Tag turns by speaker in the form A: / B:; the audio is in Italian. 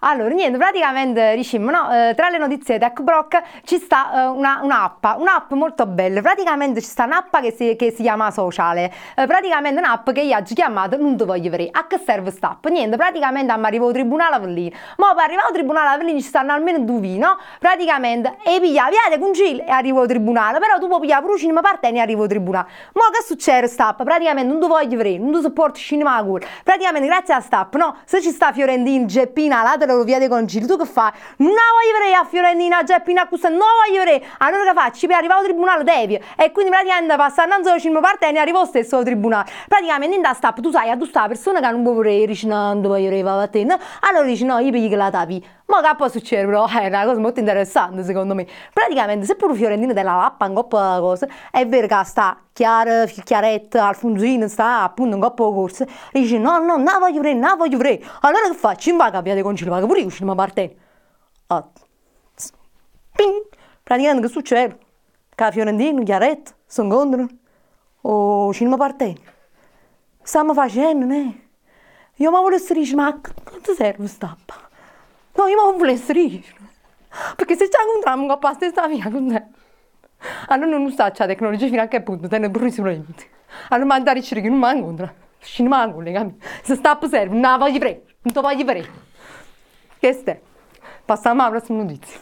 A: Allora, niente, praticamente diciamo, no, eh, tra le notizie di TechBrock ci sta eh, una, un'app, un'app molto bella. Praticamente ci sta un'app che si, che si chiama Sociale. Eh, praticamente un'app che io ho chiamato Non ti voglio vedere. A che serve questa app? Niente, praticamente mi arrivo al tribunale Avellino. Ma per arrivare al tribunale Avellino ci stanno almeno due vini, no? Praticamente, e piglia, viate con Gil e arrivo al tribunale. Però tu puoi pigliare pure cinema parte e arrivo al tribunale. Ma che succede sta app? Praticamente non ti voglio vedere, non ti sopporto cinema cuore. Praticamente grazie a sta app, no? Se ci sta Fiorentino, Geppina, là te lo via dei concili, tu che fai? Non voglio vedere a Fiorentina, Geppina, questa non la voglio vedere. Allora che faccio? Per arrivare al tribunale devi. E quindi praticamente passa non solo cinema parte e ne arrivo stesso al tribunale. Praticamente in da stap tu sai, a tu sta persona che non può no, non voglio va a te. Allora dici no, io piglio che la tapi. Ma che può succedere però? È una cosa molto interessante secondo me. Praticamente se pure Fiorentino della lappa un coppa cosa, è vero che sta chiara, chiaretta, Alfonsino, sta appunto un coppa di corsa, dici no, no, la voglio non la voglio vedere. Allora che faccio? In va cambiare concilio, ma che pure io cinema parte. Ah. Ping! Praticamente che succede? Che Fiorentino, chiaretta, si incontrano. O cinema parte. Stiamo facendo, ne? Io mi volessi dire, ma quanto serve sta app? No, io mi volessi dire. Perché se ci incontriamo con la stessa via con te. Allora non usa la tecnologia fino a che punto, te ne pure sicuramente. Allora mandare a che non mi incontra. Cinema con le gambe. Se sta app serve, non la voglio vedere. Non te voglio vedere. Che stai? Passiamo alla prossima notizia.